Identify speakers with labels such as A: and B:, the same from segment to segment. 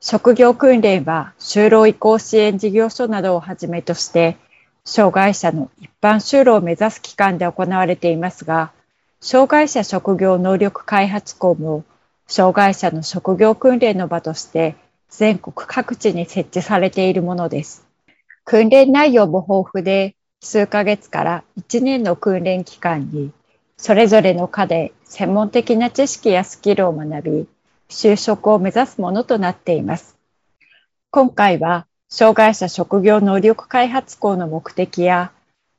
A: 職業訓練は就労移行支援事業所などをはじめとして、障害者の一般就労を目指す機関で行われていますが、障害者職業能力開発校も障害者の職業訓練の場として全国各地に設置されているものです。訓練内容も豊富で、数ヶ月から1年の訓練期間にそれぞれの科で専門的な知識やスキルを学び、就職を目指すものとなっています。今回は、障害者職業能力開発校の目的や、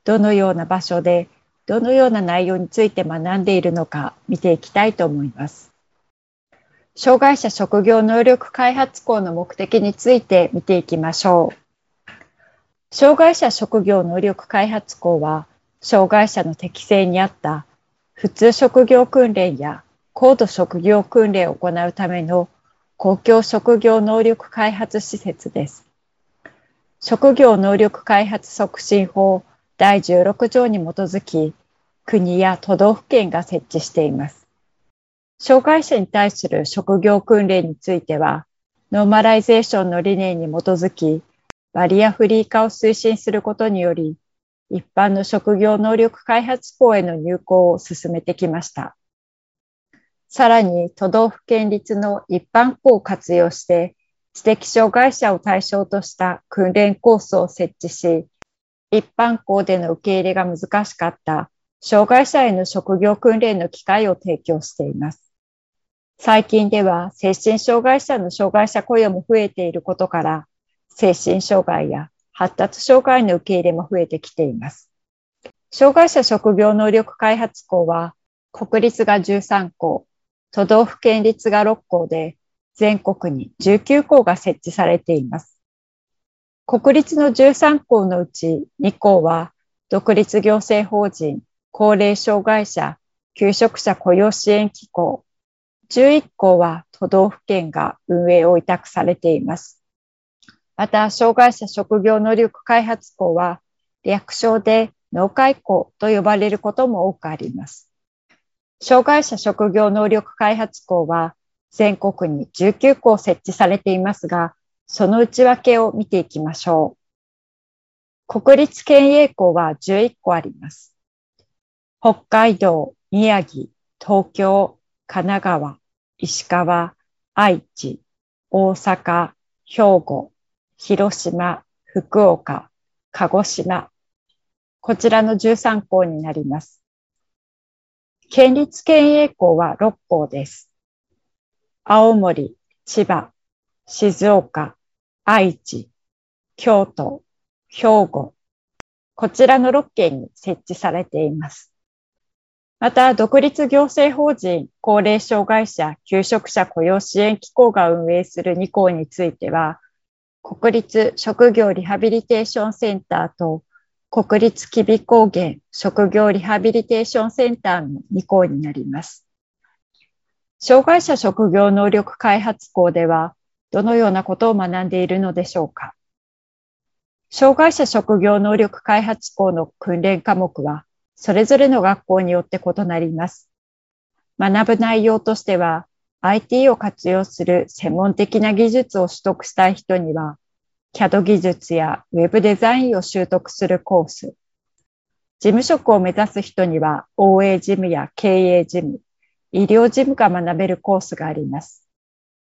A: どのような場所で、どのような内容について学んでいるのか見ていきたいと思います。障害者職業能力開発校の目的について見ていきましょう。障害者職業能力開発校は、障害者の適性に合った普通職業訓練や高度職業訓練を行うための公共職業能力開発施設です。職業能力開発促進法第16条に基づき、国や都道府県が設置しています。障害者に対する職業訓練については、ノーマライゼーションの理念に基づき、バリアフリー化を推進することにより、一般の職業能力開発校への入校を進めてきました。さらに都道府県立の一般校を活用して知的障害者を対象とした訓練コースを設置し、一般校での受け入れが難しかった障害者への職業訓練の機会を提供しています。最近では精神障害者の障害者雇用も増えていることから、精神障害や発達障害の受け入れも増えてきています。障害者職業能力開発校は、国立が13校、都道府県立が6校で、全国に19校が設置されています。国立の13校のうち2校は、独立行政法人、高齢障害者、求職者雇用支援機構、11校は都道府県が運営を委託されています。また、障害者職業能力開発校は、略称で農会校と呼ばれることも多くあります。障害者職業能力開発校は、全国に19校設置されていますが、その内訳を見ていきましょう。国立県営校は11校あります。北海道、宮城、東京、神奈川、石川、愛知、大阪、兵庫、広島、福岡、鹿児島、こちらの13校になります。県立県営校は6校です。青森、千葉、静岡、愛知、京都、兵庫、こちらの6県に設置されています。また、独立行政法人高齢障害者求職者雇用支援機構が運営する2校については、国立職業リハビリテーションセンターと国立きび高原職業リハビリテーションセンターの2校になります。障害者職業能力開発校ではどのようなことを学んでいるのでしょうか障害者職業能力開発校の訓練科目はそれぞれの学校によって異なります。学ぶ内容としては IT を活用する専門的な技術を取得したい人には、CAD 技術や Web デザインを習得するコース、事務職を目指す人には OA 事務や経営事務、医療事務が学べるコースがあります。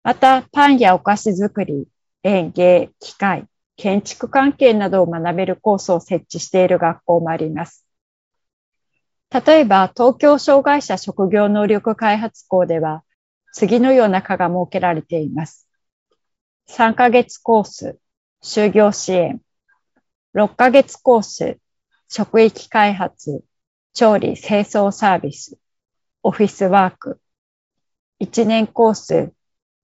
A: また、パンやお菓子作り、園芸、機械、建築関係などを学べるコースを設置している学校もあります。例えば、東京障害者職業能力開発校では、次のような科が設けられています。3ヶ月コース、就業支援。6ヶ月コース、職域開発、調理清掃サービス、オフィスワーク。1年コース、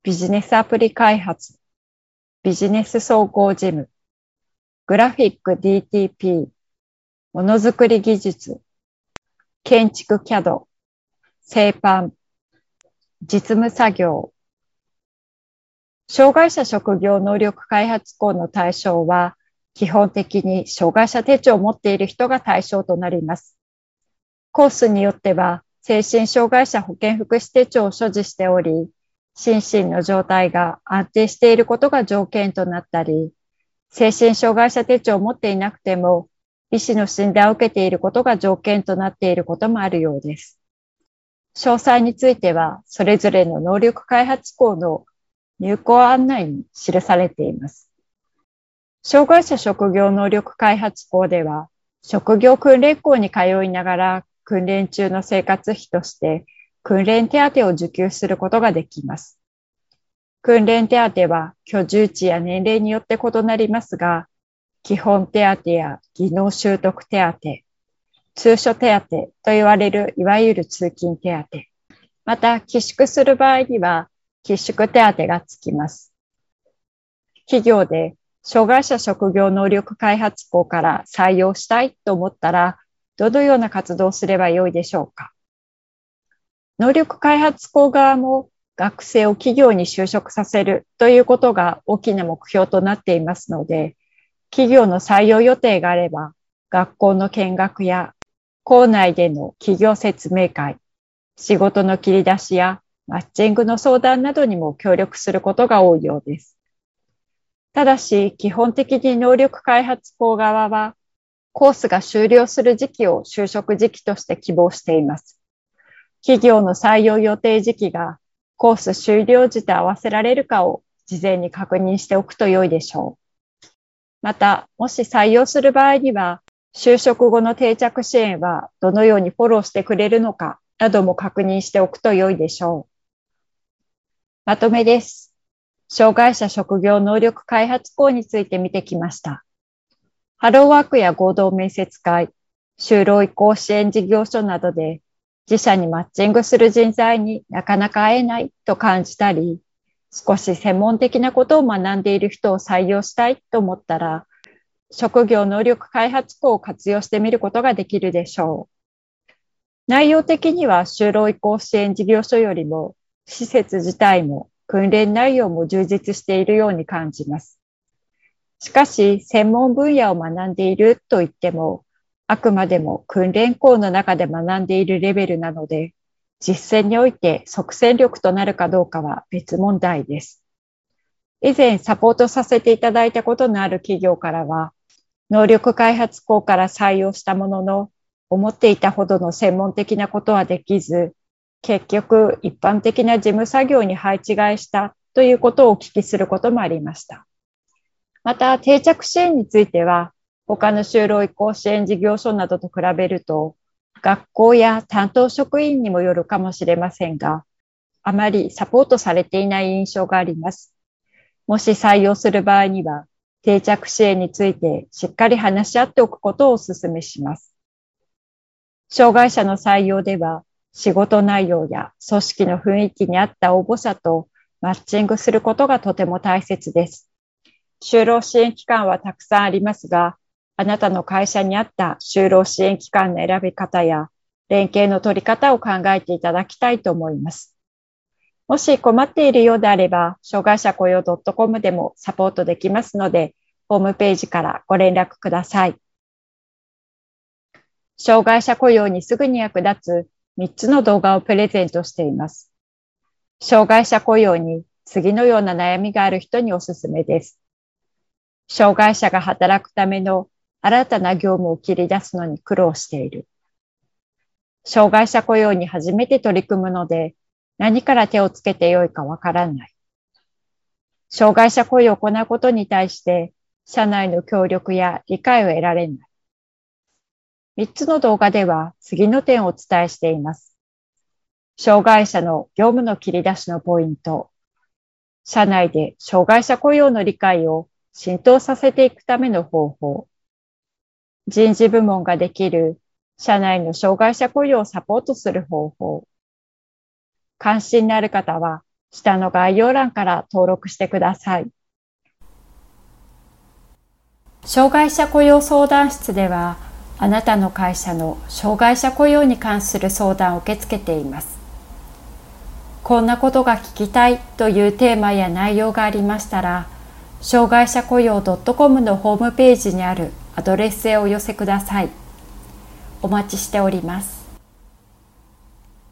A: ビジネスアプリ開発、ビジネス総合事務、グラフィック DTP、ものづくり技術、建築 CAD、製パン、実務作業。障害者職業能力開発校の対象は、基本的に障害者手帳を持っている人が対象となります。コースによっては、精神障害者保健福祉手帳を所持しており、心身の状態が安定していることが条件となったり、精神障害者手帳を持っていなくても、医師の診断を受けていることが条件となっていることもあるようです。詳細については、それぞれの能力開発校の入校案内に記されています。障害者職業能力開発校では、職業訓練校に通いながら訓練中の生活費として訓練手当を受給することができます。訓練手当は居住地や年齢によって異なりますが、基本手当や技能習得手当、通所手当と言われるいわゆる通勤手当、また寄宿する場合には寄宿手当がつきます。企業で障害者職業能力開発校から採用したいと思ったら、どのような活動をすればよいでしょうか？能力開発校側も学生を企業に就職させるということが大きな目標となっていますので、企業の採用予定があれば、学校の見学や校内での企業説明会、仕事の切り出しやマッチングの相談などにも協力することが多いようです。ただし、基本的に能力開発校側は、コースが終了する時期を就職時期として希望しています。企業の採用予定時期がコース終了時と合わせられるかを事前に確認しておくと良いでしょう。また、もし採用する場合には、就職後の定着支援はどのようにフォローしてくれるのかなども確認しておくと良いでしょう。まとめです。障害者職業能力開発校について見てきました。ハローワークや合同面接会、就労移行支援事業所などで自社にマッチングする人材になかなか会えないと感じたり、少し専門的なことを学んでいる人を採用したいと思ったら、職業能力開発校を活用してみることができるでしょう。内容的には就労移行支援事業所よりも施設自体も訓練内容も充実しているように感じます。しかし、専門分野を学んでいると言っても、あくまでも訓練校の中で学んでいるレベルなので、実践において即戦力となるかどうかは別問題です。以前サポートさせていただいたことのある企業からは、能力開発校から採用したものの、思っていたほどの専門的なことはできず、結局一般的な事務作業に配置換えしたということをお聞きすることもありました。また定着支援については、他の就労移行支援事業所などと比べると、学校や担当職員にもよるかもしれませんが、あまりサポートされていない印象があります。もし採用する場合には、定着支援についてしっかり話し合っておくことをお勧めします。障害者の採用では、仕事内容や組織の雰囲気に合った応募者とマッチングすることがとても大切です。就労支援機関はたくさんありますが、あなたの会社に合った就労支援機関の選び方や連携の取り方を考えていただきたいと思います。もし困っているようであれば、障害者雇用 .com でもサポートできますので、ホームページからご連絡ください。障害者雇用にすぐに役立つ3つの動画をプレゼントしています。障害者雇用に次のような悩みがある人におすすめです。障害者が働くための新たな業務を切り出すのに苦労している。障害者雇用に初めて取り組むので、何から手をつけてよいかわからない。障害者雇用を行うことに対して社内の協力や理解を得られない。3つの動画では次の点をお伝えしています。障害者の業務の切り出しのポイント。社内で障害者雇用の理解を浸透させていくための方法。人事部門ができる社内の障害者雇用をサポートする方法。関心のある方は下の概要欄から登録してください。障害者雇用相談室では、あなたの会社の障害者雇用に関する相談を受け付けています。こんなことが聞きたいというテーマや内容がありましたら、障害者雇用 .com のホームページにあるアドレスへお寄せください。お待ちしております。